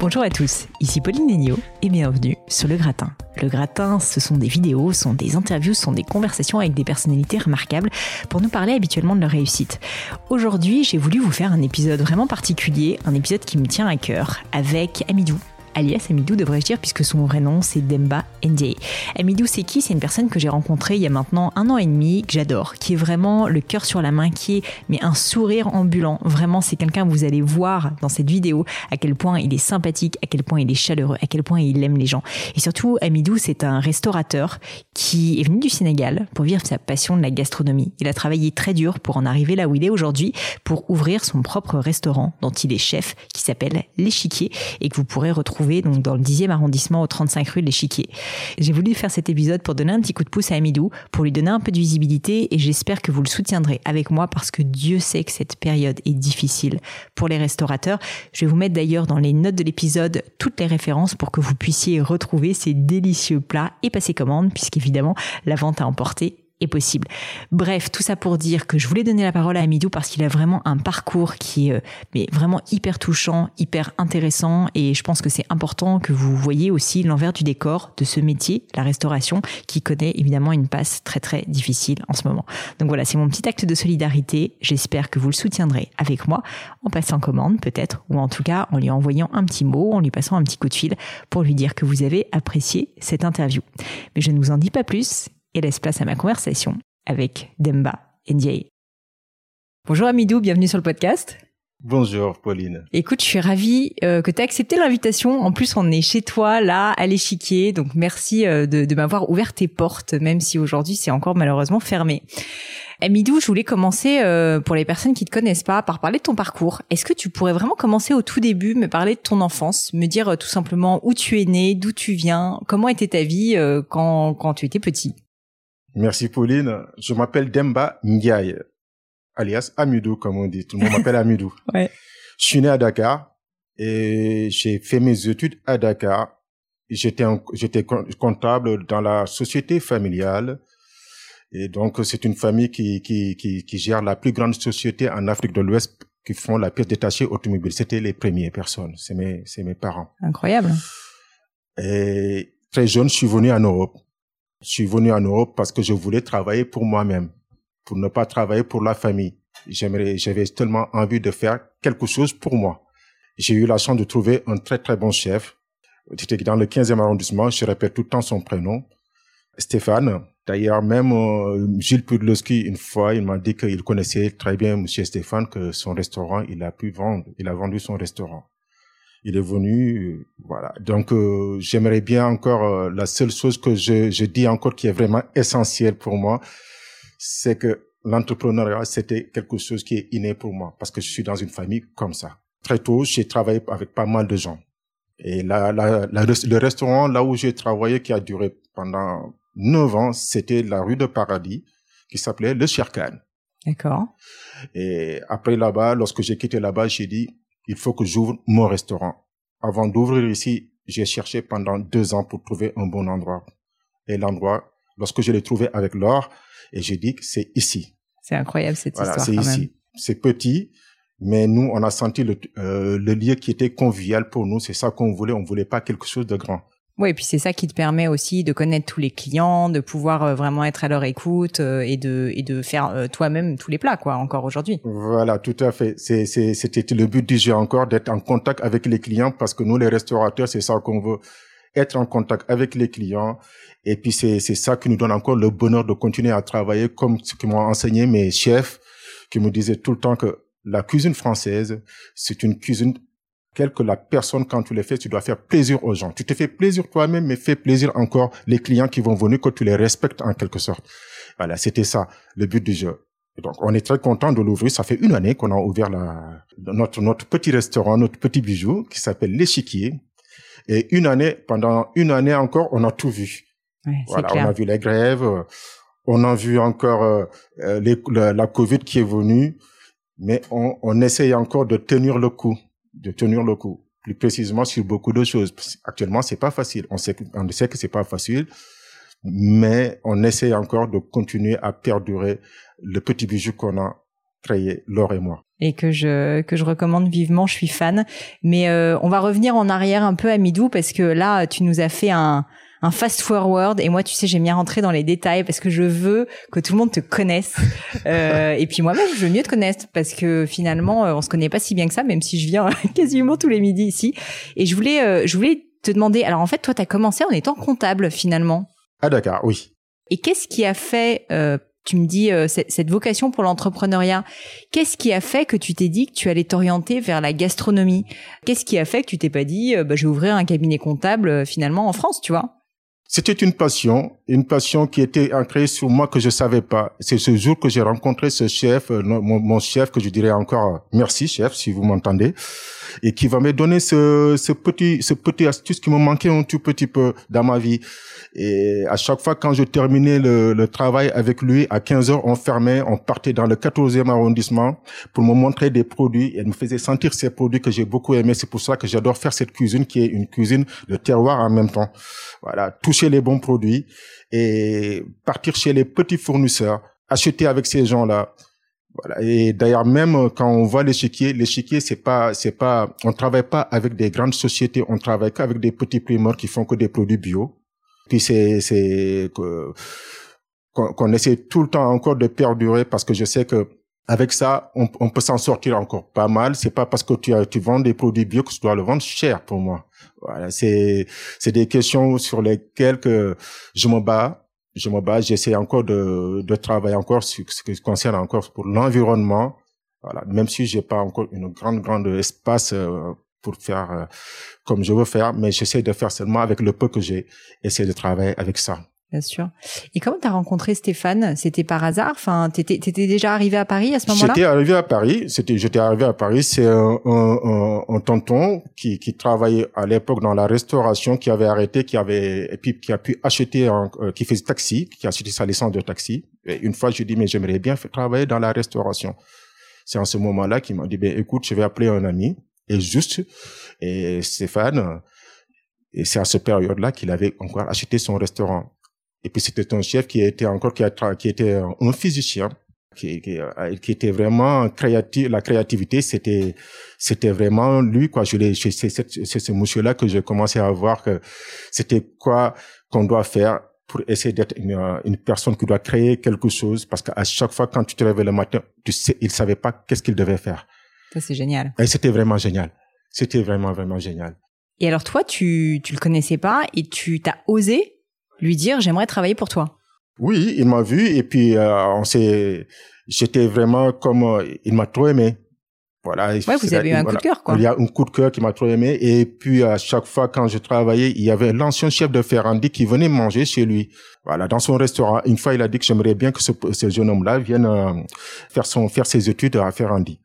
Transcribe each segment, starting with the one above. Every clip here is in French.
Bonjour à tous, ici Pauline Negno et bienvenue sur Le Gratin. Le Gratin, ce sont des vidéos, ce sont des interviews, ce sont des conversations avec des personnalités remarquables pour nous parler habituellement de leur réussite. Aujourd'hui, j'ai voulu vous faire un épisode vraiment particulier, un épisode qui me tient à cœur, avec Amidou, alias Amidou devrais-je dire, puisque son vrai nom c'est Demba Ndiaye. Amidou c'est qui? C'est une personne que j'ai rencontrée il y a maintenant un an et demi, que j'adore, qui est vraiment le cœur sur la main, qui est mais un sourire ambulant. Vraiment, c'est quelqu'un que vous allez voir dans cette vidéo à quel point il est sympathique, à quel point il est chaleureux, à quel point il aime les gens. Et surtout, Amidou c'est un restaurateur qui est venu du Sénégal pour vivre sa passion de la gastronomie. Il a travaillé très dur pour en arriver là où il est aujourd'hui, pour ouvrir son propre restaurant dont il est chef, qui s'appelle L'Échiquier et que vous pourrez retrouver donc dans le 10e arrondissement au 35 rue de l'Échiquier. J'ai voulu faire cet épisode pour donner un petit coup de pouce à Amidou, pour lui donner un peu de visibilité et j'espère que vous le soutiendrez avec moi parce que Dieu sait que cette période est difficile pour les restaurateurs. Je vais vous mettre d'ailleurs dans les notes de l'épisode toutes les références pour que vous puissiez retrouver ces délicieux plats et passer commande puisqu'évidemment la vente à emporter est possible. Bref, tout ça pour dire que je voulais donner la parole à Amidou parce qu'il a vraiment un parcours qui est euh, vraiment hyper touchant, hyper intéressant et je pense que c'est important que vous voyez aussi l'envers du décor de ce métier, la restauration, qui connaît évidemment une passe très très difficile en ce moment. Donc voilà, c'est mon petit acte de solidarité. J'espère que vous le soutiendrez avec moi en passant commande peut-être ou en tout cas en lui envoyant un petit mot, en lui passant un petit coup de fil pour lui dire que vous avez apprécié cette interview. Mais je ne vous en dis pas plus et laisse place à ma conversation avec Demba Ndiaye. Bonjour Amidou, bienvenue sur le podcast. Bonjour Pauline. Écoute, je suis ravie euh, que tu aies accepté l'invitation. En plus, on est chez toi, là, à l'échiquier. Donc merci euh, de, de m'avoir ouvert tes portes, même si aujourd'hui c'est encore malheureusement fermé. Amidou, je voulais commencer, euh, pour les personnes qui te connaissent pas, par parler de ton parcours. Est-ce que tu pourrais vraiment commencer au tout début, me parler de ton enfance, me dire tout simplement où tu es né, d'où tu viens, comment était ta vie quand, quand tu étais petit? Merci Pauline. Je m'appelle Demba Ndiaye, alias Amidou, comme on dit. Tout le monde m'appelle Amidou. ouais. Je suis né à Dakar et j'ai fait mes études à Dakar. J'étais j'étais comptable dans la société familiale. Et donc, c'est une famille qui, qui, qui, qui, gère la plus grande société en Afrique de l'Ouest qui font la pièce détachée automobile. C'était les premières personnes. C'est mes, c'est mes parents. Incroyable. Et très jeune, je suis venu en Europe. Je suis venu en Europe parce que je voulais travailler pour moi-même, pour ne pas travailler pour la famille. J'avais tellement envie de faire quelque chose pour moi. J'ai eu la chance de trouver un très très bon chef. Dans le 15e arrondissement, je répète tout le temps son prénom, Stéphane. D'ailleurs, même euh, Gilles Pudlowski, une fois, il m'a dit qu'il connaissait très bien Monsieur Stéphane, que son restaurant, il a pu vendre, il a vendu son restaurant il est venu, voilà. Donc euh, j'aimerais bien encore euh, la seule chose que je, je dis encore qui est vraiment essentielle pour moi, c'est que l'entrepreneuriat c'était quelque chose qui est inné pour moi parce que je suis dans une famille comme ça. Très tôt, j'ai travaillé avec pas mal de gens. Et la, la, le restaurant là où j'ai travaillé qui a duré pendant neuf ans, c'était la rue de Paradis qui s'appelait le Sherkan. D'accord. Et après là-bas, lorsque j'ai quitté là-bas, j'ai dit il faut que j'ouvre mon restaurant. Avant d'ouvrir ici, j'ai cherché pendant deux ans pour trouver un bon endroit. Et l'endroit, lorsque je l'ai trouvé avec l'or, et j'ai dit que c'est ici. C'est incroyable cette voilà, histoire. C'est ici. C'est petit, mais nous, on a senti le, euh, le lieu qui était convivial pour nous. C'est ça qu'on voulait. On voulait pas quelque chose de grand. Oui, et puis c'est ça qui te permet aussi de connaître tous les clients, de pouvoir euh, vraiment être à leur écoute euh, et de et de faire euh, toi-même tous les plats quoi encore aujourd'hui. Voilà, tout à fait. C'est c'est c'était le but du jeu encore d'être en contact avec les clients parce que nous les restaurateurs c'est ça qu'on veut être en contact avec les clients et puis c'est c'est ça qui nous donne encore le bonheur de continuer à travailler comme ce que m'ont enseigné mes chefs qui me disaient tout le temps que la cuisine française c'est une cuisine quelle que la personne, quand tu les fais, tu dois faire plaisir aux gens. Tu te fais plaisir toi-même, mais fais plaisir encore les clients qui vont venir, que tu les respectes en quelque sorte. Voilà, c'était ça, le but du jeu. Donc, on est très content de l'ouvrir. Ça fait une année qu'on a ouvert la, notre, notre petit restaurant, notre petit bijou, qui s'appelle l'échiquier. Et une année, pendant une année encore, on a tout vu. Ouais, voilà, clair. on a vu les grèves, on a vu encore euh, les, la, la, Covid qui est venue, mais on, on essaye encore de tenir le coup de tenir le coup. Plus précisément sur beaucoup de choses. Actuellement, c'est pas facile. On sait, on sait que c'est pas facile. mais on essaie encore de continuer à perdurer le petit bijou qu'on a créé, Laure et moi. Et que je que je recommande vivement, je suis fan. Mais euh, on va revenir en arrière un peu à Midou parce que là, tu nous as fait un un fast forward. Et moi tu sais j'aime bien rentrer dans les détails parce que je veux que tout le monde te connaisse. Euh, et puis moi-même je veux mieux te connaître parce que finalement euh, on se connaît pas si bien que ça même si je viens quasiment tous les midis ici. Et je voulais euh, je voulais te demander alors en fait toi tu as commencé en étant comptable finalement. Ah d'accord oui. Et qu'est-ce qui a fait euh, tu me dis euh, cette, vocation pour l'entrepreneuriat. Qu'est-ce qui a fait que tu t'es dit que tu allais t'orienter vers la gastronomie? Qu'est-ce qui a fait que tu t'es pas dit bah, je vais ouvrir un cabinet comptable finalement en France, tu vois? C'était une passion, une passion qui était ancrée sur moi que je savais pas. C'est ce jour que j'ai rencontré ce chef, mon, chef que je dirais encore merci chef si vous m'entendez, et qui va me donner ce, ce petit ce petit astuce qui me manquait un tout petit peu dans ma vie. Et à chaque fois, quand je terminais le, le travail avec lui, à 15 heures, on fermait, on partait dans le 14e arrondissement pour me montrer des produits. Et me faisait sentir ces produits que j'ai beaucoup aimés. C'est pour ça que j'adore faire cette cuisine qui est une cuisine de terroir en même temps. Voilà, toucher les bons produits et partir chez les petits fournisseurs, acheter avec ces gens-là. Voilà. Et d'ailleurs, même quand on voit l'échiquier, l'échiquier, c'est pas, c'est pas, on travaille pas avec des grandes sociétés, on travaille qu'avec des petits primeurs qui font que des produits bio. Puis c'est c'est qu'on essaie tout le temps encore de perdurer parce que je sais que avec ça, on, peut s'en sortir encore pas mal. C'est pas parce que tu tu vends des produits bio que tu dois le vendre cher pour moi. Voilà, c'est c'est des questions sur lesquelles que je me bats. Je me bats. J'essaie encore de de travailler encore sur ce qui concerne encore pour l'environnement. Voilà, même si j'ai pas encore une grande grande espace euh, pour faire euh, comme je veux faire, mais j'essaie de faire seulement avec le peu que j'ai, essayer de travailler avec ça. Bien sûr. Et comment t'as rencontré Stéphane? C'était par hasard? Enfin, t'étais étais déjà arrivé à Paris à ce moment-là? J'étais arrivé à Paris. C'était, j'étais arrivé à Paris. C'est un, un, un, tonton qui, qui travaillait à l'époque dans la restauration, qui avait arrêté, qui avait et puis qui a pu acheter, euh, qui faisait taxi, qui a acheté sa licence de taxi. Et une fois, je dit mais j'aimerais bien travailler dans la restauration. C'est en ce moment-là qu'il m'a dit ben écoute, je vais appeler un ami et juste. Et Stéphane, et c'est à cette période-là qu'il avait encore acheté son restaurant. Et puis c'était un chef qui était encore qui, a, qui était un physicien, qui, qui, euh, qui, était vraiment créatif. La créativité, c'était c'était vraiment lui quoi. Je l'ai, c'est ce monsieur-là que j'ai commencé à voir que c'était quoi qu'on doit faire pour essayer d'être une, une, personne qui doit créer quelque chose parce qu'à chaque fois quand tu te réveilles le matin, tu sais, il savait pas qu'est-ce qu'il devait faire. Ça, c'est génial. Et c'était vraiment génial. C'était vraiment, vraiment génial. Et alors, toi, tu, tu le connaissais pas et tu t'as osé lui dire, j'aimerais travailler pour toi. Oui, il m'a vu et puis, euh, on s'est, j'étais vraiment comme, euh, il m'a trop aimé. Voilà. Ouais, vous avez eu un coup de cœur, quoi. Il y a un coup de cœur qui m'a trop aimé. Et puis, à chaque fois, quand je travaillais, il y avait l'ancien chef de Ferrandi qui venait manger chez lui. Voilà, dans son restaurant. Une fois, il a dit que j'aimerais bien que ce, ce jeune homme-là vienne euh, faire son, faire ses études à Ferrandi.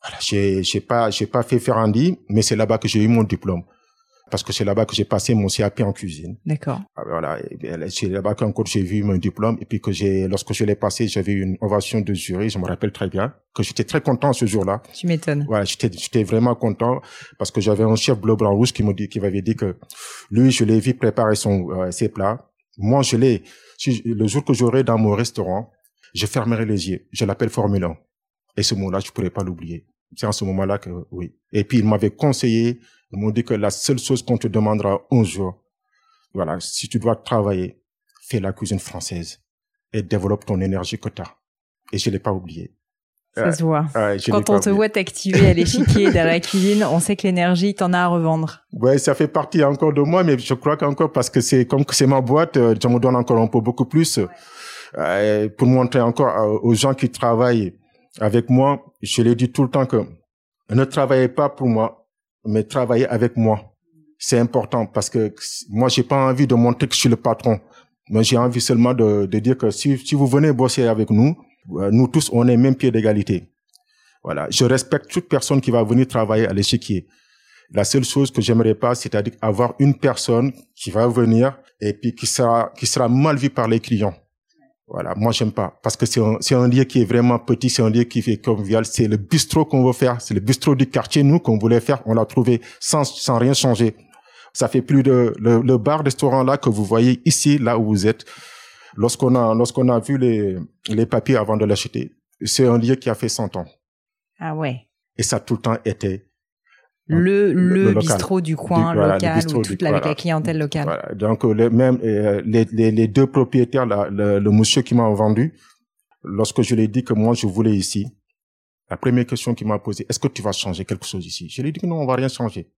Voilà, j'ai, j'ai pas, j'ai pas fait Ferrandi, mais c'est là-bas que j'ai eu mon diplôme. Parce que c'est là-bas que j'ai passé mon CAP en cuisine. D'accord. Ah, voilà, c'est là-bas qu'encore j'ai vu mon diplôme et puis que j'ai, lorsque je l'ai passé, j'avais une ovation de jury, je me rappelle très bien, que j'étais très content ce jour-là. Tu m'étonnes. Voilà, j'étais, j'étais vraiment content parce que j'avais un chef bleu, blanc, rouge qui me dit, qui m'avait dit que lui, je l'ai vu préparer son, euh, ses plats. Moi, je l'ai, le jour que j'aurai dans mon restaurant, je fermerai les yeux. Je l'appelle Formule 1. Et ce mot-là, je pourrais pas l'oublier c'est en ce moment-là que oui. Et puis il m'avait conseillé, ils m'ont dit que la seule chose qu'on te demandera un jour, voilà, si tu dois travailler, fais la cuisine française et développe ton énergie que tu as. Et je l'ai pas oublié. Ça se voit. Quand on te voit t'activer à l'échiquier dans la cuisine, on sait que l'énergie, t'en as à revendre. Ouais, ça fait partie encore de moi, mais je crois qu'encore parce que c'est comme que c'est ma boîte, euh, je me donne encore un peu beaucoup plus euh, pour montrer encore euh, aux gens qui travaillent avec moi, je l'ai dit tout le temps que ne travaillez pas pour moi, mais travaillez avec moi. C'est important parce que moi, j'ai pas envie de montrer que je suis le patron. Mais j'ai envie seulement de, de dire que si, si vous venez bosser avec nous, euh, nous tous, on est même pied d'égalité. Voilà. Je respecte toute personne qui va venir travailler à l'échiquier. La seule chose que j'aimerais pas, c'est-à-dire avoir une personne qui va venir et puis qui sera, qui sera mal vue par les clients. Voilà, moi j'aime pas parce que c'est un c'est un lieu qui est vraiment petit, c'est un lieu qui fait convivial, c'est le bistrot qu'on veut faire, c'est le bistrot du quartier nous qu'on voulait faire, on l'a trouvé sans sans rien changer. Ça fait plus de le, le bar-restaurant là que vous voyez ici, là où vous êtes. Lorsqu'on a lorsqu'on a vu les les papiers avant de l'acheter, c'est un lieu qui a fait 100 ans. Ah ouais. Et ça a tout le temps été le, le, bistrot du coin local ou toute avec la clientèle locale. Voilà. Donc les, même euh, les, les, les, deux propriétaires, là, le, le monsieur qui m'a vendu, lorsque je lui ai dit que moi je voulais ici, la première question qu'il m'a posée, est-ce que tu vas changer quelque chose ici? Je lui ai dit que non, on va rien changer.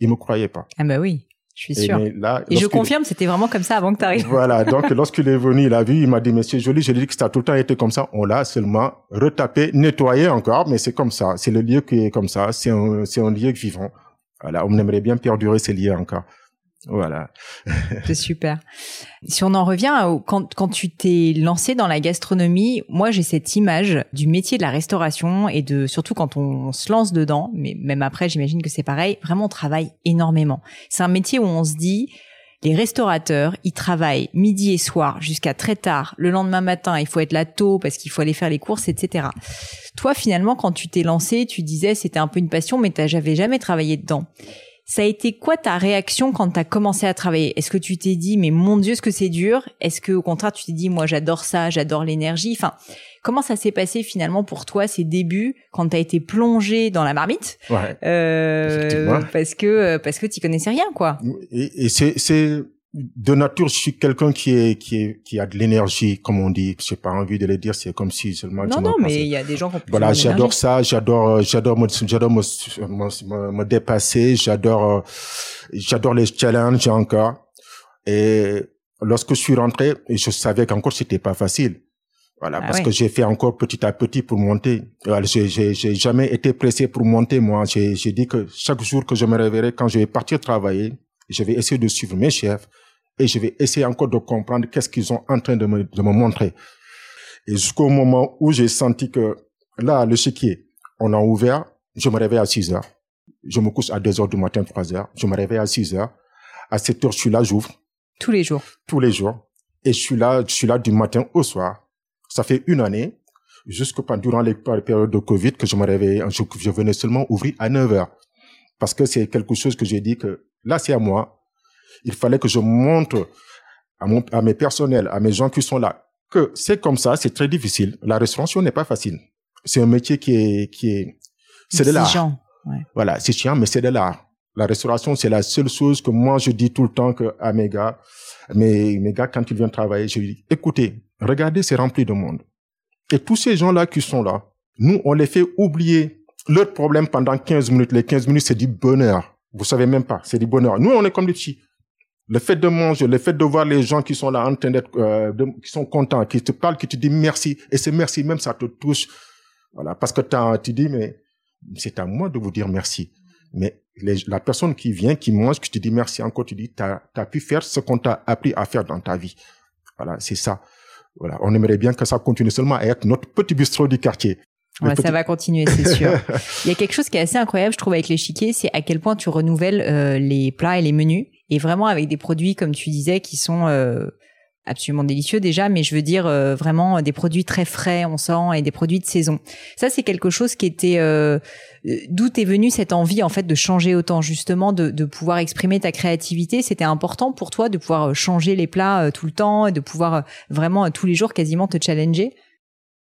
Il me croyait pas. Ah bah oui. Je suis sûr. Et, je confirme, c'était vraiment comme ça avant que tu arrives. Voilà. Donc, lorsqu'il est venu, il a vu, il m'a dit, monsieur joli, je lui ai dit que ça a tout le temps été comme ça. On l'a seulement retapé, nettoyé encore, mais c'est comme ça. C'est le lieu qui est comme ça. C'est un, c'est un lieu vivant. Voilà. On aimerait bien perdurer ces lieux encore. Voilà. C'est super. Si on en revient quand, quand tu t'es lancé dans la gastronomie, moi j'ai cette image du métier de la restauration et de surtout quand on, se lance dedans, mais même après j'imagine que c'est pareil, vraiment on travaille énormément. C'est un métier où on se dit les restaurateurs, ils travaillent midi et soir jusqu'à très tard. Le lendemain matin, il faut être là tôt parce qu'il faut aller faire les courses, etc. Toi, finalement, quand tu t'es lancé, tu disais c'était un peu une passion, mais j'avais jamais travaillé dedans. Ça a été quoi ta réaction quand tu as commencé à travailler? Est-ce que tu t'es dit mais mon dieu ce que c'est dur? Est-ce que au contraire tu t'es dit moi j'adore ça, j'adore l'énergie? Enfin, comment ça s'est passé finalement pour toi ces débuts quand tu as été plongé dans la marmite? Ouais, euh, parce que parce que tu connaissais rien quoi. Et, et c'est de nature, je suis quelqu'un qui est qui est qui a de l'énergie, comme on dit. J'ai pas envie de le dire, c'est comme si seulement. Non, non, mais il y a des gens qui ont Voilà, j'adore ça, j'adore, euh, j'adore, j'adore me, me, me, dépasser, j'adore, euh, j'adore les challenges encore. Et lorsque je suis rentré, je savais qu'encore c'était pas facile. Voilà, ah parce que j'ai fait encore petit à petit pour monter. J'ai, j'ai, j'ai jamais été pressé pour monter, moi. J'ai, j'ai dit que chaque jour que je me réveillerai, quand je vais partir travailler, je vais essayer de suivre mes chefs et je vais essayer encore de comprendre qu'est-ce qu'ils sont en train de me, de me montrer. Et jusqu'au moment où j'ai senti que là, le chéquier, on a ouvert, je me réveille à 6 heures. Je me couche à 2 heures du matin, 3 heures. Je me réveille à 6 heures. À 7 heures, je suis là, j'ouvre. Tous les jours. Tous les jours. Et je suis là, je suis là du matin au soir. Ça fait une année, jusque durant les périodes de Covid, que je me réveillais, je, je venais seulement ouvrir à 9 heures. Parce que c'est quelque chose que j'ai dit que Là, c'est à moi. Il fallait que je montre à, mon, à mes personnels, à mes gens qui sont là, que c'est comme ça, c'est très difficile. La restauration n'est pas facile. C'est un métier qui est, qui est, c'est de l'art. Ouais. Voilà, c'est chiant, mais c'est de l'art. La restauration, c'est la seule chose que moi, je dis tout le temps que à mes gars, mes, mes gars, quand ils viennent travailler, je dis, écoutez, regardez, c'est rempli de monde. Et tous ces gens-là qui sont là, nous, on les fait oublier leurs problèmes pendant 15 minutes. Les 15 minutes, c'est du bonheur. Vous savez même pas, c'est du bonheur. Nous, on est comme des petits. Le fait de manger, le fait de voir les gens qui sont là en train d'être, euh, qui sont contents, qui te parlent, qui te disent merci, et ce merci même, ça te touche. Voilà, parce que tu dis, mais c'est à moi de vous dire merci. Mais la personne qui vient, qui mange, qui te dit merci encore, tu dis, tu as, pu faire ce qu'on t'a appris à faire dans ta vie. Voilà, c'est ça. Voilà, on aimerait bien que ça continue seulement à être notre petit bistrot du quartier. Ouais, ça va continuer, c'est sûr. Il y a quelque chose qui est assez incroyable, je trouve, avec l'échiquier, c'est à quel point tu renouvelles euh, les plats et les menus, et vraiment avec des produits, comme tu disais, qui sont euh, absolument délicieux déjà, mais je veux dire euh, vraiment des produits très frais, on sent, et des produits de saison. Ça, c'est quelque chose qui était d'où est venue cette envie en fait de changer autant, justement, de, de pouvoir exprimer ta créativité. C'était important pour toi de pouvoir changer les plats tout le temps, et de pouvoir vraiment tous les jours quasiment te challenger.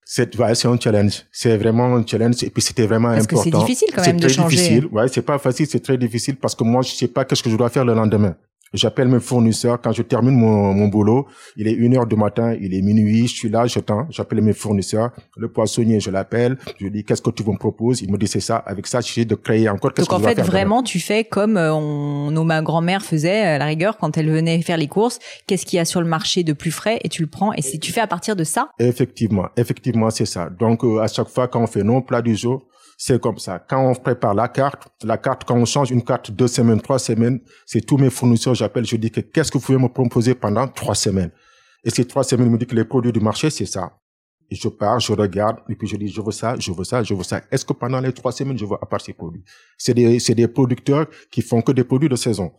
C'est ouais, c'est un challenge. C'est vraiment un challenge et puis c'était vraiment parce important. C'est difficile quand même de changer. C'est très difficile. Ouais, c'est pas facile, c'est très difficile parce que moi je sais pas qu'est-ce que je dois faire le lendemain. J'appelle mes fournisseurs quand je termine mon, mon boulot. Il est une heure du matin, il est minuit, je suis là, j'attends. J'appelle mes fournisseurs. Le poissonnier, je l'appelle. Je lui dis qu'est-ce que tu me proposes? Il me dit c'est ça. Avec ça, j'essaie de créer encore quelque chose. Donc en fait, vraiment, tu fais comme euh, on, nos ma grand-mère faisait à la rigueur quand elle venait faire les courses. Qu'est-ce qu'il y a sur le marché de plus frais? Et tu le prends. Et si tu fais à partir de ça? Effectivement, effectivement, c'est ça. Donc euh, à chaque fois quand on fait nos plats du jour, c'est comme ça. Quand on prépare la carte, la carte, quand on change une carte deux semaines, trois semaines, c'est tous mes fournisseurs, j'appelle, je dis que qu'est-ce que vous pouvez me proposer pendant trois semaines? Et ces trois semaines, ils me disent que les produits du marché, c'est ça. Et je pars, je regarde, et puis je dis, je veux ça, je veux ça, je veux ça. Est-ce que pendant les trois semaines, je veux à part ces produits? C'est des, c'est des producteurs qui font que des produits de saison.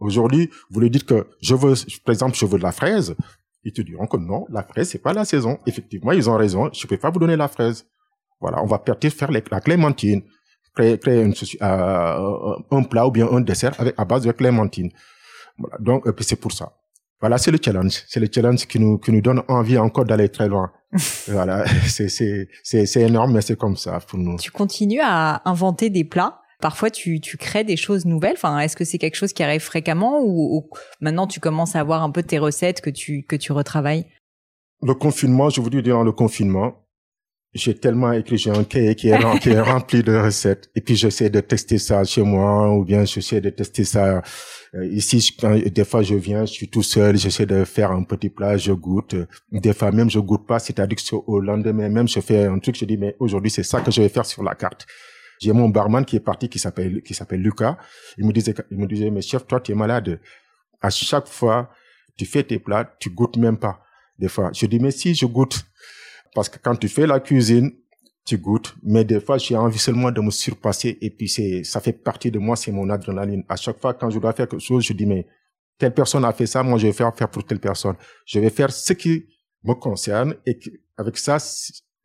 Aujourd'hui, vous lui dites que je veux, par exemple, je veux de la fraise. Ils te diront que non, la fraise, c'est pas la saison. Effectivement, ils ont raison. Je peux pas vous donner la fraise. Voilà, on va peut-être faire la clémentine. créer, créer une, euh, un plat ou bien un dessert avec, à base de clémentine. Voilà. Donc, puis c'est pour ça. Voilà, c'est le challenge. C'est le challenge qui nous, qui nous donne envie encore d'aller très loin. voilà, c'est, c'est, c'est, c'est énorme, mais c'est comme ça pour nous. Tu continues à inventer des plats Parfois, tu, tu crées des choses nouvelles. Enfin, est-ce que c'est quelque chose qui arrive fréquemment ou, ou, maintenant tu commences à avoir un peu tes recettes que tu que tu retravailles? Le confinement, je vous dis durant le confinement, j'ai tellement écrit, j'ai un cahier qui est, rempli de recettes. Et puis, j'essaie de tester ça chez moi ou bien j'essaie de tester ça euh, ici. Des fois, je viens, je suis tout seul, j'essaie de faire un petit plat, je goûte. Des fois, même, je goûte pas. C'est-à-dire que au lendemain, même, je fais un truc, je dis, mais aujourd'hui, c'est ça que je vais faire sur la carte. J'ai mon barman qui est parti, qui s'appelle, qui s'appelle Lucas. Il me disait, il me disait, mais chef, toi, tu es malade. À chaque fois, tu fais tes plats, tu goûtes même pas. Des fois, je dis, mais si, je goûte. Parce que quand tu fais la cuisine, tu goûtes. Mais des fois, j'ai envie seulement de me surpasser. Et puis, c'est, ça fait partie de moi, c'est mon adrénaline. À chaque fois, quand je dois faire quelque chose, je dis, mais telle personne a fait ça, moi, je vais faire, faire pour telle personne. Je vais faire ce qui me concerne. Et avec ça,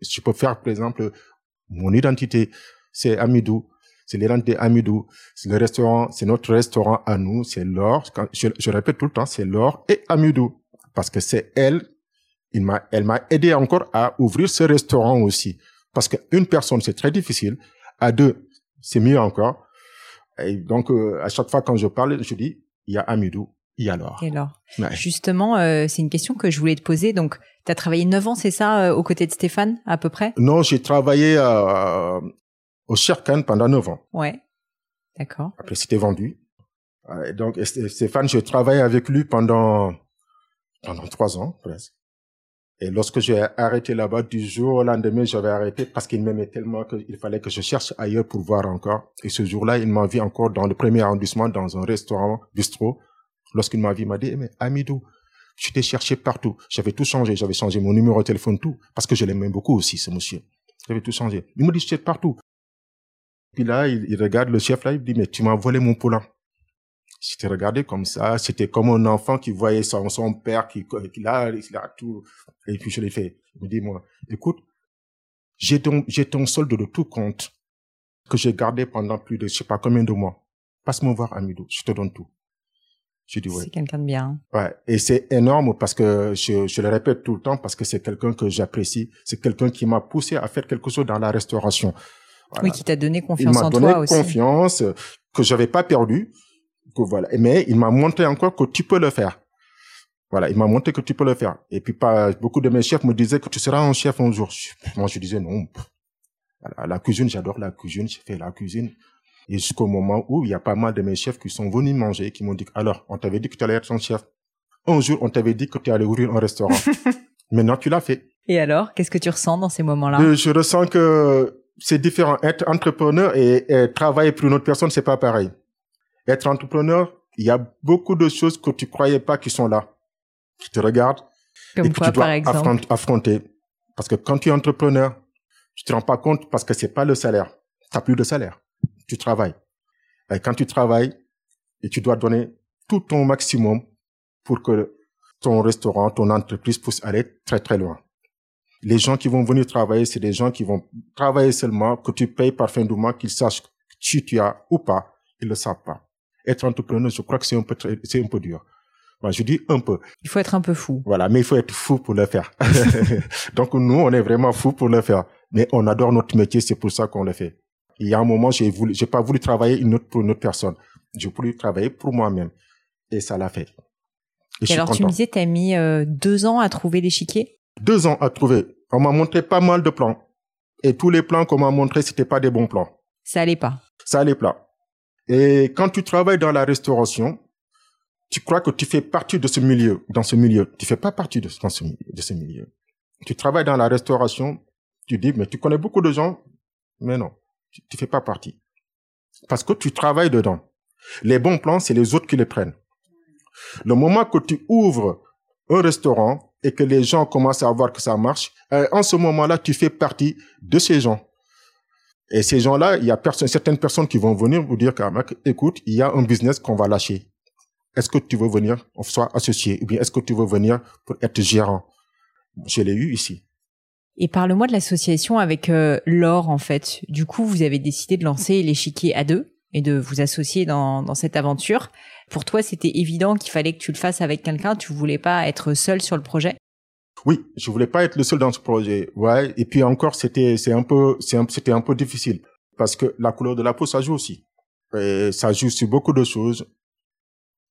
je peux faire, par exemple, mon identité. C'est Amidou. C'est l'identité Amidou. C'est le restaurant, c'est notre restaurant à nous. C'est l'or. Je, je répète tout le temps, c'est l'or et Amidou. Parce que c'est elle il m'a, elle m'a aidé encore à ouvrir ce restaurant aussi. Parce qu'une personne, c'est très difficile. À deux, c'est mieux encore. Et donc, euh, à chaque fois quand je parle, je dis, il y a Amidou, il y a Laure. Et Laure. Ouais. Justement, euh, c'est une question que je voulais te poser. Donc, tu as travaillé neuf ans, c'est ça, euh, aux côtés de Stéphane, à peu près? Non, j'ai travaillé euh, au Sherkan pendant neuf ans. Ouais, d'accord. Après, c'était vendu. Donc, Stéphane, j'ai travaillé avec lui pendant pendant trois ans, presque. Et lorsque j'ai arrêté là-bas, du jour au lendemain, j'avais arrêté parce qu'il m'aimait tellement qu'il fallait que je cherche ailleurs pour voir encore. Et ce jour-là, il m'a vu encore dans le premier arrondissement, dans un restaurant, bistrot. Lorsqu'il m'a vu, il m'a dit, mais Amidou, je t'ai cherché partout. J'avais tout changé. J'avais changé mon numéro de téléphone, tout. Parce que je l'aimais beaucoup aussi, ce monsieur. J'avais tout changé. Il me dit, je suis partout. Puis là, il, il, regarde le chef là, il dit, mais tu m'as volé mon poulain. J'étais regardé comme ça, c'était comme un enfant qui voyait son, son père qui, qui a tout. Et puis je l'ai fait. Il me dit, moi, écoute, j'ai ton, j'ai ton solde de tout compte que j'ai gardé pendant plus de je sais pas combien de mois. Passe-moi voir Amidou, je te donne tout. Je dis ouais. C'est quelqu'un de bien. Ouais, et c'est énorme parce que je, je le répète tout le temps parce que c'est quelqu'un que j'apprécie, c'est quelqu'un qui m'a poussé à faire quelque chose dans la restauration. Voilà. Oui, qui t'a donné confiance en toi aussi. M'a donné confiance que j'avais pas perdu que voilà. Mais il m'a montré encore que tu peux le faire. Voilà, il m'a montré que tu peux le faire. Et puis pas beaucoup de mes chefs me disaient que tu seras un chef un jour. Moi, je disais non. La cuisine, j'adore la cuisine, j'ai fait la cuisine. Et jusqu'au moment où il y a pas mal de mes chefs qui sont venus manger, qui m'ont dit alors, on t'avait dit que tu allais être un chef. Un jour, on t'avait dit que tu allais ouvrir un restaurant. Maintenant, tu l'as fait. Et alors, qu'est-ce que tu ressens dans ces moments-là? Euh, Je ressens que c'est différent. Être entrepreneur et, et travailler pour une autre personne, c'est pas pareil. Être entrepreneur, il y a beaucoup de choses que tu croyais pas qui sont là, qui te regardent Comme et que tu dois par exemple affronter. Parce que quand tu es entrepreneur, tu te rends pas compte parce que c'est pas le salaire. Tu plus de salaire. Tu travailles. Et quand tu travailles, et tu dois donner tout ton maximum pour que ton restaurant, ton entreprise puisse aller très très loin. Les gens qui vont venir travailler, c'est des gens qui vont travailler seulement, que tu payes par fin du mois, qu'ils sachent si tu as ou pas, ils le savent pas être entrepreneur, je crois que c'est un peu, c'est un peu dur. Moi, je dis un peu. Il faut être un peu fou. Voilà, mais il faut être fou pour le faire. Donc nous, on est vraiment fou pour le faire. Mais on adore notre métier, c'est pour ça qu'on le fait. Il y a un moment, j'ai voulu, j'ai pas voulu travailler une autre pour une autre personne. J'ai voulu travailler pour moi-même. Et ça l'a fait. Et, Et alors, tu me disais, t'as mis euh, deux ans à trouver l'échiquier? Deux ans à trouver. On m'a montré pas mal de plans. Et tous les plans qu'on m'a montrés, c'était pas des bons plans. Ça allait pas. Ça allait pas. Et quand tu travailles dans la restauration, tu crois que tu fais partie de ce milieu, dans ce milieu. Tu fais pas partie de, ce, milieu. Tu travailles dans la restauration, tu dis, mais tu connais beaucoup de gens, mais non, tu, tu fais pas partie. Parce que tu travailles dedans. Les bons plans, c'est les autres qui les prennent. Le moment que tu ouvres un restaurant et que les gens commencent à voir que ça marche, en ce moment-là, tu fais partie de ces gens. Et ces gens-là, il y a certaines personnes qui vont venir vous dire, écoute, il y a un business qu'on va lâcher. Est-ce que tu veux venir, on soit associé, ou bien est-ce que tu veux venir pour être gérant? Je l'ai eu ici. Et parle-moi de l'association avec euh, Laure, en fait. Du coup, vous avez décidé de lancer l'échiquier à deux et de vous associer dans, dans cette aventure. Pour toi, c'était évident qu'il fallait que tu le fasses avec quelqu'un. Tu voulais pas être seul sur le projet Oui, je voulais pas être le seul dans ce projet. Ouais. Et puis encore, c'était c'est un peu c'était un peu difficile parce que la couleur de la peau, ça joue aussi. Et ça joue sur beaucoup de choses.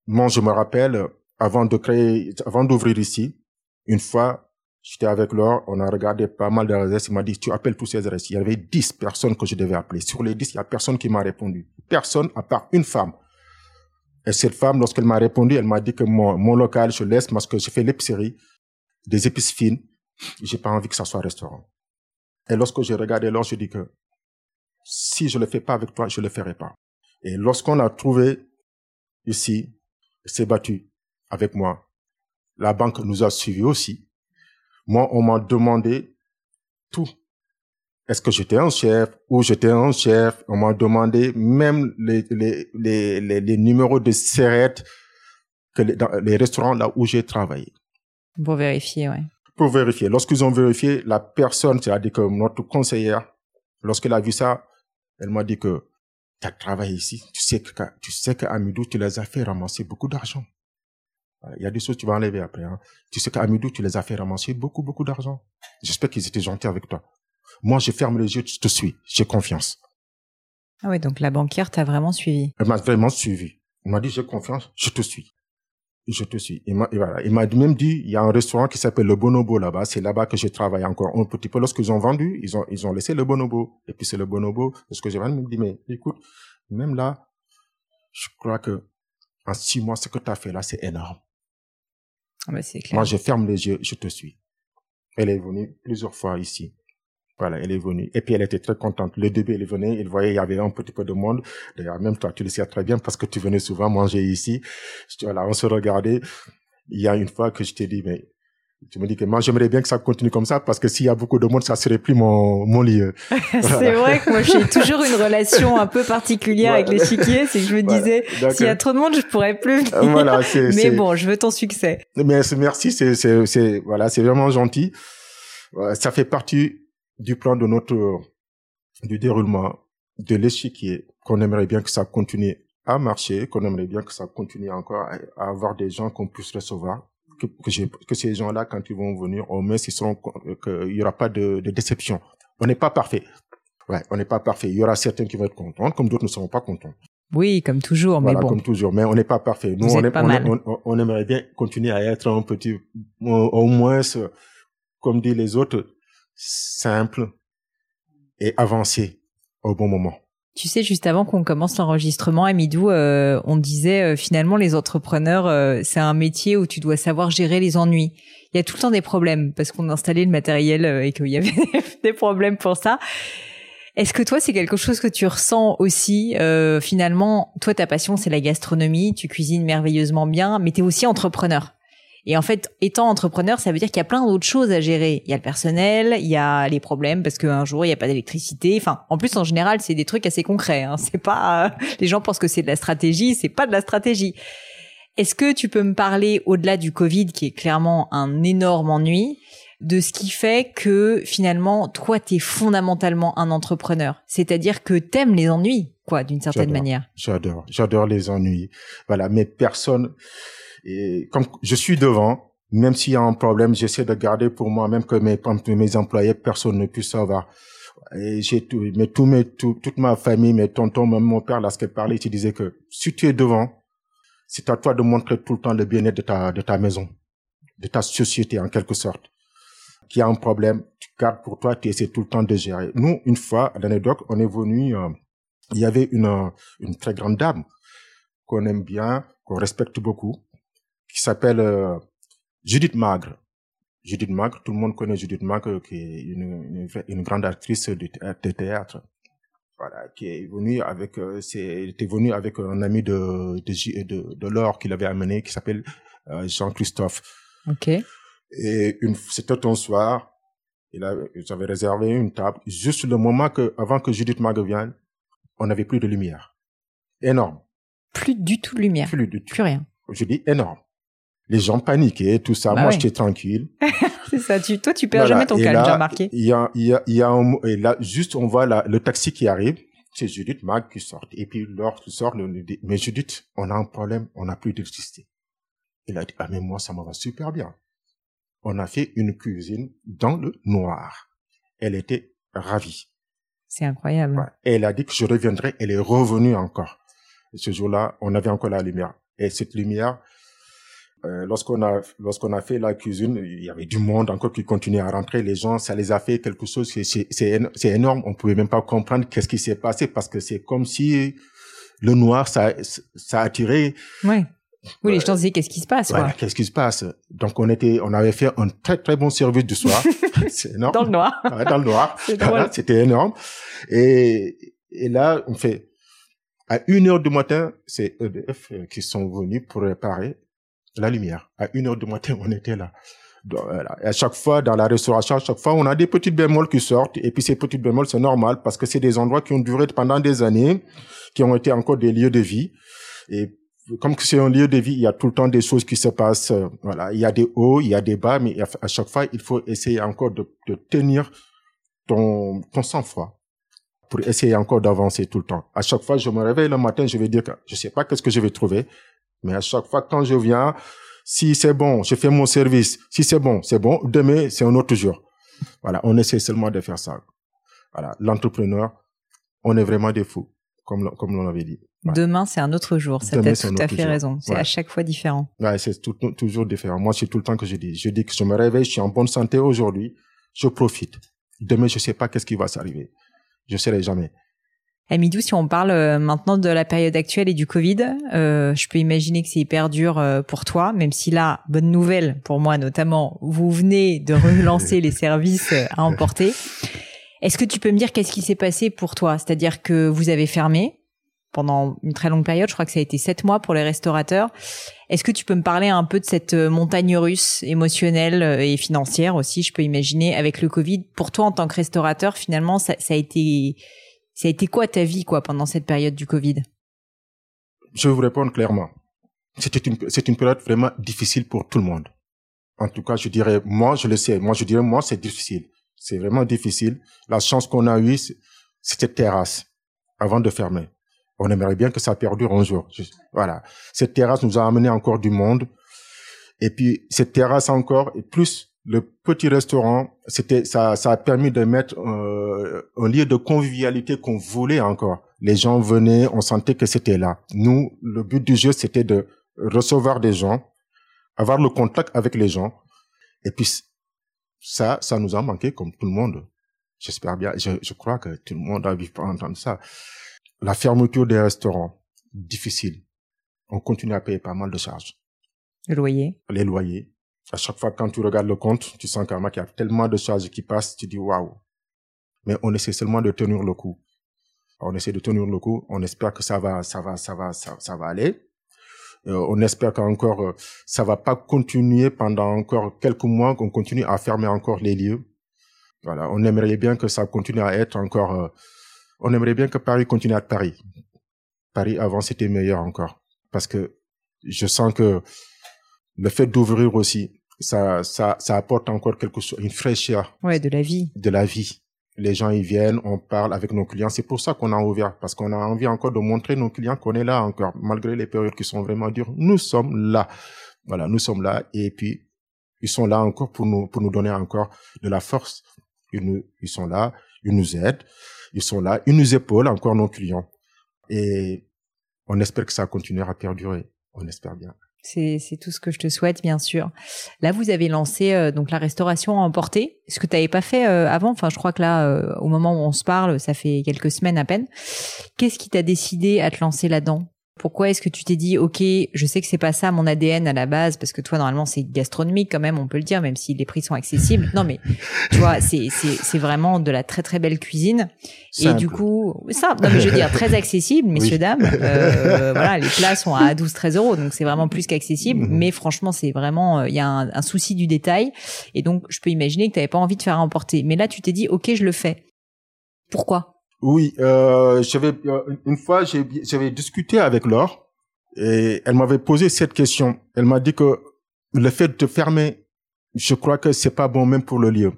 Moi, je me rappelle avant de créer, avant d'ouvrir ici, une fois, J'étais avec Laure, on a regardé pas mal d'adresses. Il m'a dit, tu appelles tous ces adresses. Il y avait 10 personnes que je devais appeler. Sur les 10, il y a personne qui m'a répondu. Personne à part une femme. Et cette femme, lorsqu'elle m'a répondu, elle m'a dit que mon, mon local, je laisse parce que je fais l'épicerie, des épices fines. J'ai pas envie que ça soit restaurant. Et lorsque j'ai regardé Laure, je dis que si je le fais pas avec toi, je le ferai pas. Et lorsqu'on a trouvé ici, s'est battu avec moi. La banque nous a suivis aussi. Moi, on m'a demandé tout. Est-ce que j'étais un chef ou j'étais un chef? On m'a demandé même les, numéros de serrettes que les, les restaurants là où j'ai travaillé. Pour vérifier, ouais. Pour vérifier. Lorsqu'ils ont vérifié, la personne, c'est-à-dire que notre conseillère, lorsqu'elle a vu ça, elle m'a dit que tu as travaillé ici, tu sais que tu sais qu'à Midou, tu les as fait ramasser beaucoup d'argent. Il y a des choses que tu vas enlever après. Hein. Tu sais qu'à Midou, tu les as fait ramasser beaucoup, beaucoup d'argent. J'espère qu'ils étaient gentils avec toi. Moi, je ferme les yeux, je te suis. J'ai confiance. Ah ouais, donc la banquière t'a vraiment suivi. Elle m'a vraiment suivi. Elle m'a dit, j'ai confiance, je te suis. Je te suis. Il m'a, voilà. Il m'a même dit, il y a un restaurant qui s'appelle le Bonobo là-bas. C'est là-bas que je travaille encore un petit peu. Lorsqu'ils ont vendu, ils ont, ils ont laissé le Bonobo. Et puis c'est le Bonobo. Parce que j'ai me dit, mais écoute, même là, je crois que en six mois, ce que tu as fait là, c'est énorme. Ah bah, clair. Moi, je ferme les yeux, je te suis. Elle est venue plusieurs fois ici. Voilà, elle est venue. Et puis, elle était très contente. Le début, elle venait, elle voyait, il y avait un petit peu de monde. D'ailleurs, même toi, tu le sais très bien parce que tu venais souvent manger ici. Voilà, on se regardait. Il y a une fois que je t'ai dit, mais tu me dis que moi j'aimerais bien que ça continue comme ça parce que s'il y a beaucoup de monde ça serait plus mon mon lieu. c'est vrai que moi j'ai toujours une relation un peu particulière avec l'échiquier, c'est que je me disais s'il y a trop de monde je pourrais plus venir. Mais bon, je veux ton succès. Mais merci, c'est c'est voilà, c'est vraiment gentil. Ça fait partie du plan de notre du déroulement de l'échiquier qu'on aimerait bien que ça continue à marcher, qu'on aimerait bien que ça continue encore à avoir des gens qu'on puisse recevoir que, que, que ces gens-là, quand ils vont venir, au moins, seront, qu'il n'y aura pas de, de déception. On n'est pas parfait. Ouais, on n'est pas parfait. Il y aura certains qui vont être contents, comme d'autres ne seront pas contents. Oui, comme toujours, mais bon. comme toujours. Mais on n'est pas parfait. Nous, on, est, on, on, aimerait bien continuer à être un petit, au, moins, comme disent les autres, simple et avancé au bon moment. Tu sais, juste avant qu'on commence l'enregistrement, Amidou, euh, on disait euh, finalement les entrepreneurs, euh, c'est un métier où tu dois savoir gérer les ennuis. Il y a tout le temps des problèmes parce qu'on a installé le matériel et qu'il y avait des problèmes pour ça. Est-ce que toi, c'est quelque chose que tu ressens aussi Finalement, toi, ta passion, c'est la gastronomie, tu cuisines merveilleusement bien, mais tu es aussi entrepreneur. Et en fait, étant entrepreneur, ça veut dire qu'il y a plein d'autres choses à gérer. Il y a le personnel, il y a les problèmes parce qu'un jour il n'y a pas d'électricité. Enfin, en plus en général, c'est des trucs assez concrets. Hein. C'est pas, euh, les gens pensent que c'est de la stratégie, c'est pas de la stratégie. Est-ce que tu peux me parler au-delà du Covid, qui est clairement un énorme ennui, de ce qui fait que finalement, toi, tu es fondamentalement un entrepreneur? C'est-à-dire que t'aimes les ennuis, quoi, d'une certaine manière. J'adore, j'adore les ennuis. Voilà, mais personne, et comme je suis devant, même s'il y a un problème, j'essaie de garder pour moi, même que mes, employés, personne ne puisse savoir. Et j'ai tout, mais tout, mes, tout, toute ma famille, mes tontons, même mon père, lorsqu'il parlait, il disait que si tu es devant, c'est à toi de montrer tout le temps le bien-être de ta, de ta maison, de ta société, en quelque sorte. Qu'il y a un problème, tu gardes pour toi, tu essaies tout le temps de gérer. Nous, une fois, à l'anecdote, on est venu, euh, il y avait une, une très grande dame qu'on aime bien, qu'on respecte beaucoup, qui s'appelle euh, Judith Magre. Judith Magre, tout le monde connaît Judith Magre, qui est une, une, grande actrice de, de, théâtre. Voilà, qui est venue avec, euh, c'est, était venue avec un ami de de, de, de Laure qu'il avait amené, qui s'appelle euh, Jean-Christophe. Ok. Et une, c'était un soir, il avait, j'avais réservé une table. Juste le moment que, avant que Judith Magre vienne, on n'avait plus de lumière. Énorme. Plus du tout de lumière. Plus du tout. Plus rien. Je dis énorme. Les gens paniquaient, tout ça. Bah Moi, ouais. j'étais tranquille. C'est ça. Tu, toi, tu perds Voilà. jamais ton Et calme, j'ai remarqué. Il y a, il y a, il y a un et là, juste, on voit la- le taxi qui arrive. C'est Judith Mag qui sort. Et puis, Laure qui sort, le dit, mais Judith, on a un problème, on n'a plus d'électricité. Il a dit, ah, mais moi, ça me va super bien. On a fait une cuisine dans le noir. Elle était ravie. C'est incroyable. Ouais. Et elle a dit que je reviendrai. Elle est revenue encore. Ce jour-là, on avait encore la lumière. Et cette lumière, euh, lorsqu'on a lorsqu'on a fait la cuisine, il y avait du monde encore qui continuait à rentrer. Les gens, ça les a fait quelque chose. C'est c'est c'est éno- c'est énorme. On pouvait même pas comprendre qu'est-ce qui s'est passé parce que c'est comme si le noir ça ça a attiré. Ouais. Oui, les Ouais. gens disaient qu'est-ce qui se passe, Voilà, qu'est-ce qui se passe? Donc on était, on avait fait un très très bon service du soir. c'est énorme. Dans le noir. Ouais, dans le noir. C'était énorme. Et, et là, on fait, à une heure du matin, c'est EDF euh, qui sont venus pour réparer la lumière. À une heure du matin, on était là. À chaque fois, dans la restauration, à chaque fois, on a des petites bémols qui sortent. Et puis, ces petites bémols, c'est normal parce que c'est des endroits qui ont duré pendant des années, qui ont été encore des lieux de vie. Et comme c'est un lieu de vie, il y a tout le temps des choses qui se passent. Voilà, il y a des hauts, il y a des bas, mais à chaque fois, il faut essayer encore de, de tenir ton, ton sang-froid pour essayer encore d'avancer tout le temps. À chaque fois, je me réveille le matin, je vais dire que je sais pas qu'est-ce que je vais trouver, mais à chaque fois, quand je viens, si c'est bon, je fais mon service. Si c'est bon, c'est bon. Demain, c'est un autre jour. Voilà, on essaie seulement de faire ça. Voilà, l'entrepreneur, on est vraiment des fous, comme, l'on- comme l'on avait dit. Ouais. Demain, c'est un autre jour. Ça un tout à fait jour. raison. C'est Ouais. à chaque fois différent. Ouais, c'est toujours différent. Moi, c'est tout le temps que je dis. Je dis que je me réveille, je suis en bonne santé aujourd'hui, je profite. Demain, je sais pas qu'est-ce qui va s'arriver. Je saurai jamais. Amidou, si on parle euh, maintenant de la période actuelle et du Covid, euh, je peux imaginer que c'est hyper dur euh, pour toi, même si là, bonne nouvelle pour moi notamment, vous venez de relancer les services euh, à emporter. Est-ce que tu peux me dire qu'est-ce qui s'est passé pour toi? C'est-à-dire que vous avez fermé pendant une très longue période, je crois que ça a été sept mois pour les restaurateurs. Est-ce que tu peux me parler un peu de cette montagne russe émotionnelle et financière aussi, je peux imaginer, avec le Covid? Pour toi, en tant que restaurateur, finalement, ça, ça a été ça a été quoi ta vie quoi pendant cette période du Covid? Je vais vous répondre clairement. C'était une, c'est une période vraiment difficile pour tout le monde. En tout cas, je dirais, moi, je le sais. Moi, je dirais, moi, c'est difficile. C'est vraiment difficile. La chance qu'on a eue, c'est- terrasse avant de fermer. On aimerait bien que ça perdure un jour. Voilà. Cette terrasse nous a amené encore du monde. Et puis, cette terrasse encore, et plus le petit restaurant, c'était, ça, ça a permis de mettre euh, un lieu de convivialité qu'on voulait encore. Les gens venaient, on sentait que c'était là. Nous, le but du jeu, c'était de recevoir des gens, avoir le contact avec les gens. Et puis, ça, ça nous a manqué comme tout le monde. J'espère bien, je, je crois que tout le monde a vu pas entendre ça. La fermeture des restaurants, difficile. On continue à payer pas mal de charges. Le loyer Les loyers. À chaque fois, quand tu regardes le compte, tu sens qu'il y a tellement de charges qui passent, tu dis waouh. Mais on essaie seulement de tenir le coup. On essaie de tenir le coup. On espère que ça va, ça va, ça va, ça va aller. Euh, on espère qu'encore, euh, ça va pas continuer pendant encore quelques mois, qu'on continue à fermer encore les lieux. Voilà. On aimerait bien que ça continue à être encore, euh, on aimerait bien que Paris continue à être Paris. Paris avant c'était meilleur encore. Parce que je sens que le fait d'ouvrir aussi, ça, ça, ça apporte encore quelque chose, une fraîcheur Ouais, de la vie. de la vie. Les gens, ils viennent, on parle avec nos clients. C'est pour ça qu'on a ouvert, parce qu'on a envie encore de montrer nos clients qu'on est là encore, malgré les périodes qui sont vraiment dures. Nous sommes là. Voilà, nous sommes là. Et puis, ils sont là encore pour nous, pour nous donner encore de la force. Ils, nous, ils sont là, ils nous aident, ils sont là, ils nous épaulent encore nos clients. Et on espère que ça continuera à perdurer. On espère bien. C'est tout ce que je te souhaite, bien sûr. Là, vous avez lancé euh, donc la restauration à emporter, ce que tu n'avais pas fait euh, avant. Enfin, je crois que là, euh, au moment où on se parle, ça fait quelques semaines à peine. Qu'est-ce qui t'a décidé à te lancer là-dedans? Pourquoi est-ce que tu t'es dit, ok, je sais que c'est pas ça mon ADN à la base, parce que toi, normalement, c'est gastronomique quand même, on peut le dire, même si les prix sont accessibles. Non, mais tu vois, c'est c'est vraiment de la très très belle cuisine. Et du coup, ça, non, mais je veux dire très accessible, messieurs Oui. dames. Euh, voilà, les plats sont à 12-13 euros, donc c'est vraiment plus qu'accessible. Mhm. Mais franchement, c'est vraiment, euh, il y a un, un souci du détail. Et donc, je peux imaginer que tu n'avais pas envie de faire emporter. Mais là, tu t'es dit, ok, je le fais. Pourquoi? Oui, euh, j'avais euh, une fois j'ai- j'avais discuté avec Laure et elle m'avait posé cette question. Elle m'a dit que le fait de fermer, je crois que c'est pas bon même pour le lieu.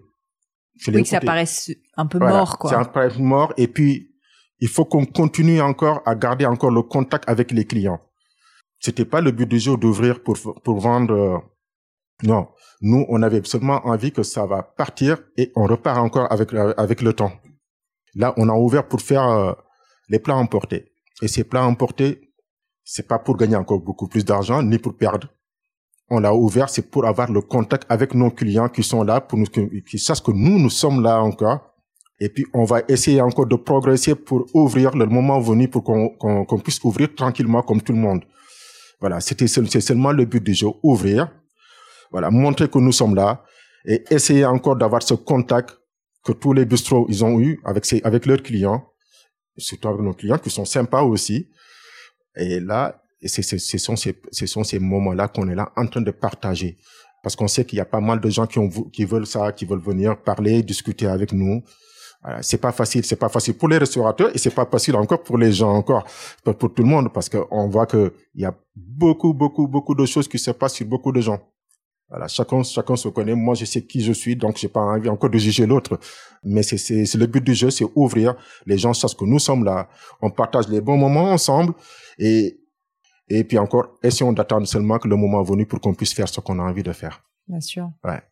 oui, que ça paraisse un peu mort, quoi. Ça paraît mort. Et puis, il faut qu'on continue encore à garder encore le contact avec les clients. C'était pas le but du jeu d'ouvrir pour, pour vendre. Euh, non. Nous, on avait seulement envie que ça va partir et on repart encore avec, avec le temps. Là, on a ouvert pour faire euh, les plats emportés. Et ces plats emportés, c'est pas pour gagner encore beaucoup plus d'argent, ni pour perdre. On l'a ouvert, c'est pour avoir le contact avec nos clients qui sont là, pour nous, qui sachent que nous, nous sommes là encore. Et puis, on va essayer encore de progresser pour ouvrir le moment venu pour qu'on puisse ouvrir tranquillement comme tout le monde. Voilà, c'était c'est seulement le but du jeu, ouvrir, voilà, montrer que nous sommes là et essayer encore d'avoir ce contact que tous les bistrots ils ont eu avec avec leurs clients, surtout avec nos clients qui sont sympas aussi. Et là, ce sont ces, ce sont ces moments-là qu'on est là en train de partager. Parce qu'on sait qu'il y a pas mal de gens qui, ont, qui veulent ça, qui veulent venir parler, discuter avec nous. C'est pas facile, c'est pas facile pour les restaurateurs et c'est pas facile encore pour les gens encore, pour, pour tout le monde parce qu'on voit que il y a beaucoup, beaucoup, beaucoup de choses qui se passent sur beaucoup de gens. Voilà, chacun, chacun se connaît. Moi, je sais qui je suis, donc j'ai pas envie encore de juger l'autre. Mais c'est, c'est, le but du jeu, c'est ouvrir. Les gens sachent que nous sommes là. On partage les bons moments ensemble et et puis encore, essayons d'attendre seulement que le moment venu pour qu'on puisse faire ce qu'on a envie de faire. Bien sûr. Ouais.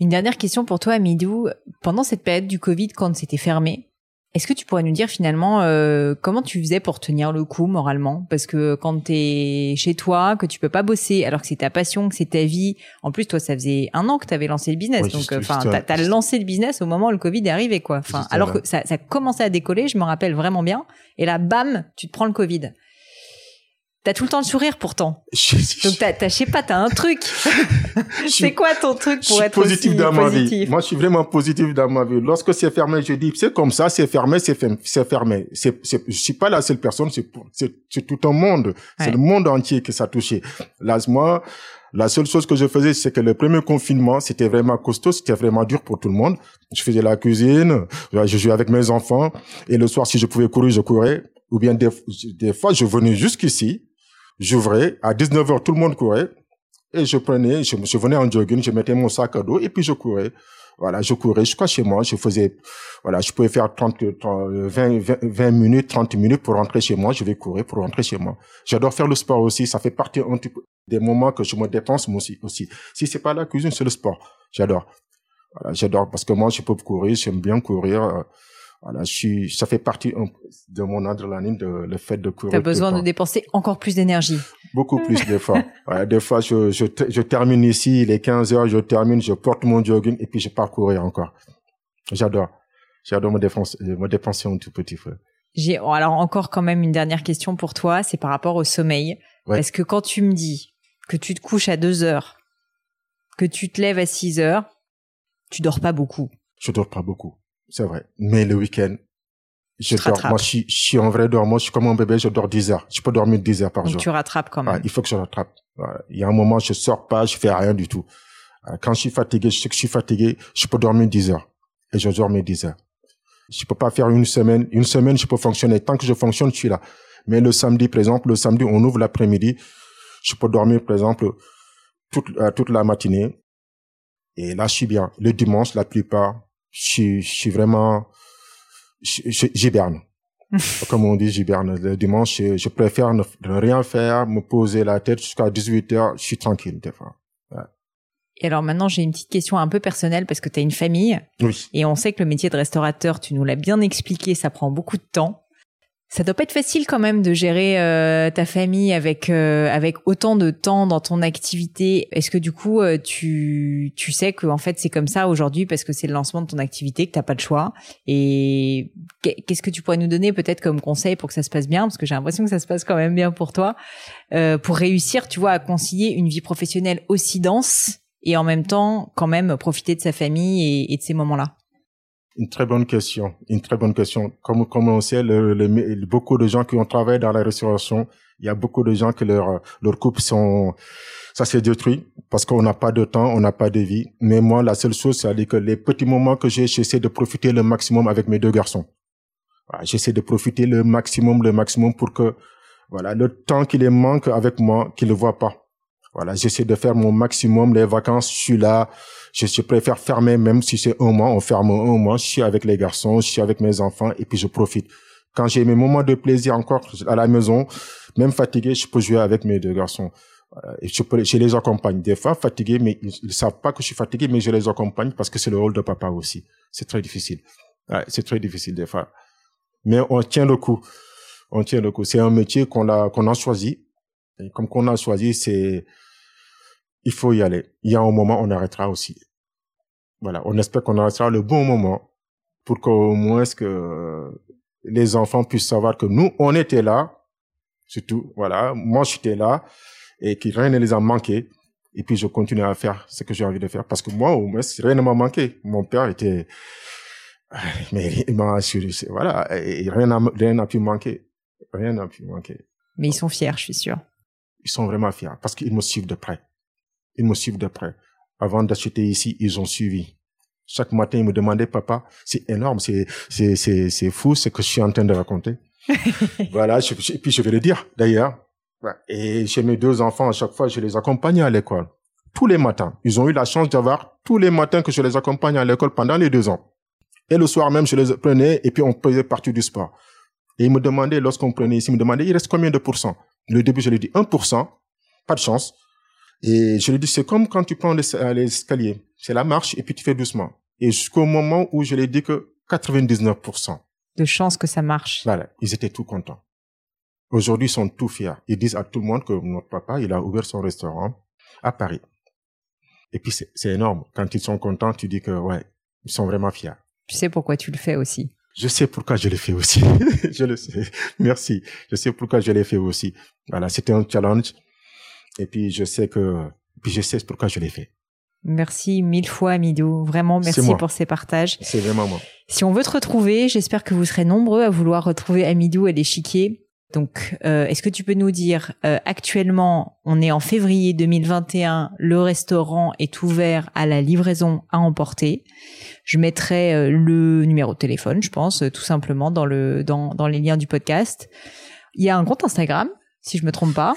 Une dernière question pour toi, Amidou. Pendant cette période du Covid, quand c'était fermé, est-ce que tu pourrais nous dire finalement euh, comment tu faisais pour tenir le coup moralement? Parce que quand tu es chez toi, que tu peux pas bosser, alors que c'est ta passion, que c'est ta vie. En plus, toi, ça faisait un an que tu avais lancé le business, donc enfin, t'as as lancé le business au moment où le Covid est arrivé, quoi. Enfin, alors que ça, ça commençait à décoller, je me rappelle vraiment bien. Et là, bam, tu te prends le Covid. T'as tout le temps le sourire pourtant. Donc t'as, t'as, je sais pas, t'as un truc. c'est quoi ton truc pour être positif dans ma vie Moi, je suis vraiment positif dans ma vie. Lorsque c'est fermé, je dis c'est comme ça, c'est fermé, c'est fermé, c'est fermé. C'est, c'est, je suis pas la seule personne, c'est, c'est, c'est tout un monde. C'est le monde entier que ça a touché. Là, moi, la seule chose que je faisais, c'est que le premier confinement, c'était vraiment costaud, c'était vraiment dur pour tout le monde. Je faisais la cuisine, je jouais avec mes enfants, et le soir, si je pouvais courir, je courais. Ou bien des, des fois, je venais jusqu'ici, j'ouvrais, à 19h, tout le monde courait, et je prenais, je, venais en jogging, je mettais mon sac à dos, et puis je courais. Voilà, je courais jusqu'à chez moi, je faisais, voilà, je pouvais faire 30, 20, 20, minutes, 30 minutes pour rentrer chez moi, je vais courir pour rentrer chez moi. J'adore faire le sport aussi, ça fait partie des moments que je me dépense moi aussi, aussi. Si c'est pas la cuisine, c'est le sport. J'adore. J'adore parce que moi, je peux courir, j'aime bien courir. Euh, voilà, je suis, ça fait partie de mon adrénaline, de, le fait de courir. T'as besoin de dépenser encore plus d'énergie. Beaucoup plus des fois. voilà, des fois, je, je, je, termine ici, il est 15 heures, je termine, je porte mon jogging et puis je pars courir encore. J'adore. J'adore me dépenser, me dépenser un tout petit peu. J'ai, alors encore quand même une dernière question pour toi, c'est par rapport au sommeil. Ouais. Parce que quand tu me dis que tu te couches à 2 heures, que tu te lèves à 6 heures, tu dors pas beaucoup. Je dors pas beaucoup. C'est vrai. Mais le week-end, je dors. Moi, je suis, je suis un vrai dormeur. Je suis comme un bébé, je dors 10 heures. Je peux dormir 10 heures par Donc jour. tu rattrapes quand même. il faut que je rattrape. Il y a un moment, je sors pas, je fais rien du tout. Quand je suis fatigué, je sais que je suis fatigué, je peux dormir 10 heures. Et je dors mes 10 heures. Je peux pas faire une semaine. Une semaine, je peux fonctionner. Tant que je fonctionne, je suis là. Mais le samedi, par exemple, le samedi, on ouvre l'après-midi. Je peux dormir, par exemple, toute, euh, toute la matinée. Et là, je suis bien. Le dimanche, la plupart, je, je suis vraiment, j'hiberne. Comme on dit, j'hiberne. Le dimanche, je, je préfère ne, rien faire, me poser la tête jusqu'à 18 heures. Je suis tranquille, des fois. Et alors maintenant, j'ai une petite question un peu personnelle parce que tu as une famille. Oui. Et on sait que le métier de restaurateur, tu nous l'as bien expliqué, ça prend beaucoup de temps. Ça doit pas être facile quand même de gérer euh, ta famille avec euh, avec autant de temps dans ton activité. Est-ce que du coup euh, tu tu sais que en fait c'est comme ça aujourd'hui parce que c'est le lancement de ton activité que t'as pas de choix? Et qu'est-ce que tu pourrais nous donner peut-être comme conseil pour que ça se passe bien? Parce que j'ai l'impression que ça se passe quand même bien pour toi pour réussir, tu vois, à concilier une vie professionnelle aussi dense et en même temps quand même profiter de sa famille et, et de ces moments-là. Une très bonne question. Une très bonne question. Comme, comme on sait, le, le, beaucoup de gens qui ont travaillé dans la restauration, il y a beaucoup de gens que leur, leur couple sont, ça s'est détruit parce qu'on n'a pas de temps, on n'a pas de vie. Mais moi, la seule chose, c'est que les petits moments que j'ai, j'essaie de profiter le maximum avec mes deux garçons. J'essaie de profiter le maximum, le maximum pour que, voilà, le temps qui les manque avec moi, qu'ils ne voient pas. Voilà, j'essaie de faire mon maximum. Les vacances, je suis là. Je, préfère fermer, même si c'est un mois, on ferme un mois. Je suis avec les garçons, je suis avec mes enfants et puis je profite. Quand j'ai mes moments de plaisir encore à la maison, même fatigué, je peux jouer avec mes deux garçons. Je, les accompagne. Des fois, fatigué, mais ils ne savent pas que je suis fatigué, mais je les accompagne parce que c'est le rôle de papa aussi. C'est très difficile. Ouais, c'est très difficile des fois. Mais on tient le coup. On tient le coup. C'est un métier qu'on a, qu'on a choisi. Comme qu'on a choisi, c'est, il faut y aller. Il y a un moment, on arrêtera aussi. Voilà. On espère qu'on arrêtera le bon moment pour qu'au moins que les enfants puissent savoir que nous, on était là. Surtout, voilà. Moi, j'étais là et que rien ne les a manqué. Et puis, je continue à faire ce que j'ai envie de faire parce que moi, au moins, rien ne m'a manqué. Mon père était, mais il m'a assuré, voilà, et rien n'a, rien n'a pu manquer. Rien n'a pu manquer. Mais ils sont fiers, je suis sûr. Ils sont vraiment fiers parce qu'ils me suivent de près. Ils me suivent de près. Avant d'acheter ici, ils ont suivi. Chaque matin, ils me demandaient, papa, c'est énorme, c'est, c'est, c'est, c'est fou ce que je suis en train de raconter. voilà, je, et puis je vais le dire, d'ailleurs. Et chez mes deux enfants, à chaque fois, je les accompagnais à l'école. Tous les matins. Ils ont eu la chance d'avoir tous les matins que je les accompagne à l'école pendant les deux ans. Et le soir même, je les prenais et puis on faisait partie du sport. Et ils me demandaient, lorsqu'on prenait ici, ils me demandaient, il reste combien de pourcents? Le début, je ai dit 1%, pas de chance. Et je lui ai dit, c'est comme quand tu prends les, escaliers. C'est la marche et puis tu fais doucement. Et jusqu'au moment où je lui ai dit que 99%. De chance que ça marche. Voilà. Ils étaient tout contents. Aujourd'hui, ils sont tout fiers. Ils disent à tout le monde que notre papa, il a ouvert son restaurant à Paris. Et puis, c'est énorme. Quand ils sont contents, tu dis que, ouais, ils sont vraiment fiers. Tu sais pourquoi tu le fais aussi. Je sais pourquoi je l'ai fait aussi. je le sais. Merci. Je sais pourquoi je l'ai fait aussi. Voilà, c'était un challenge. Et puis je sais que, puis je sais pourquoi je l'ai fait. Merci mille fois, Amidou. Vraiment, merci pour ces partages. C'est vraiment moi. Si on veut te retrouver, j'espère que vous serez nombreux à vouloir retrouver Amidou à l'échiquier. Donc, euh, est-ce que tu peux nous dire, euh, actuellement, on est en février 2021, le restaurant est ouvert à la livraison à emporter. Je mettrai euh, le numéro de téléphone, je pense, tout simplement dans le dans, dans les liens du podcast. Il y a un compte Instagram, si je me trompe pas.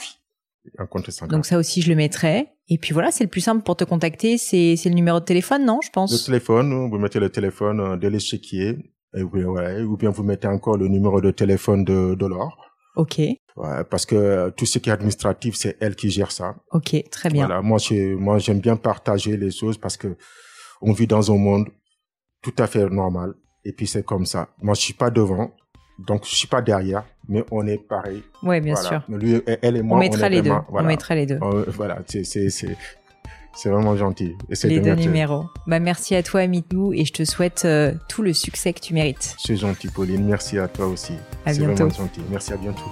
Donc ça aussi, je le mettrai. Et puis voilà, c'est le plus simple pour te contacter, c'est le numéro de téléphone, non Je pense? Le téléphone, vous mettez le téléphone de l'échiquier. Et vous, ouais, ou bien vous mettez encore le numéro de téléphone de, de l'or. Ok. Ouais, parce que tout ce qui est administratif, c'est elle qui gère ça. Ok, très bien. Voilà, moi, moi, j'aime bien partager les choses parce que on vit dans un monde tout à fait normal. Et puis c'est comme ça. Moi, je suis pas devant, donc je suis pas derrière, mais on est pareil. Oui, bien sûr. Lui, elle et moi, on mettra les deux. On mettra les deux. voilà, c'est c'est vraiment gentil. Les deux numéros. Bah, merci à toi, Mitou, et je te souhaite euh, tout le succès que tu mérites. C'est gentil, Pauline. Merci à toi aussi. À bientôt. C'est vraiment gentil. Merci, à bientôt.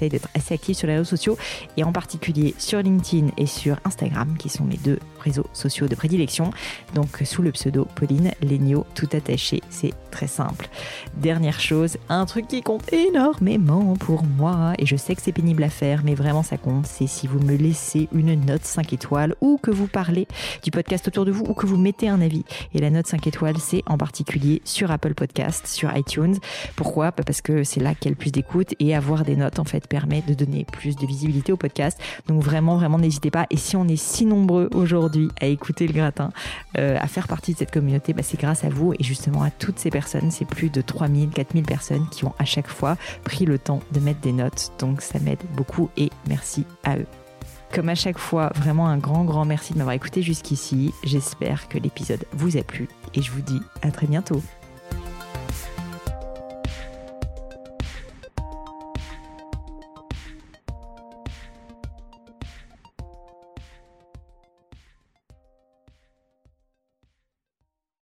d'être assez active sur les réseaux sociaux et en particulier sur LinkedIn et sur Instagram qui sont mes deux réseaux sociaux de prédilection. Donc sous le pseudo Pauline Legno, tout attaché, c'est très simple. Dernière chose, un truc qui compte énormément pour moi et je sais que c'est pénible à faire, mais vraiment ça compte, c'est si vous me laissez une note 5 étoiles ou que vous parlez du podcast autour de vous ou que vous mettez un avis. Et la note 5 étoiles, c'est en particulier sur Apple Podcast, sur iTunes. Pourquoi? Bah, Parce que c'est là qu'il y a le plus d'écoute et avoir des notes en fait permet de donner plus de visibilité au podcast. Donc vraiment, vraiment n'hésitez pas. Et si on est si nombreux à écouter le gratin, euh, à faire partie de cette communauté, bah, c'est grâce à vous et justement à toutes ces personnes. C'est plus de 3000, 4000 personnes qui ont à chaque fois pris le temps de mettre des notes. Donc ça m'aide beaucoup et merci à eux. Comme à chaque fois, vraiment un grand, grand merci de m'avoir écouté jusqu'ici. J'espère que l'épisode vous a plu et je vous dis à très bientôt.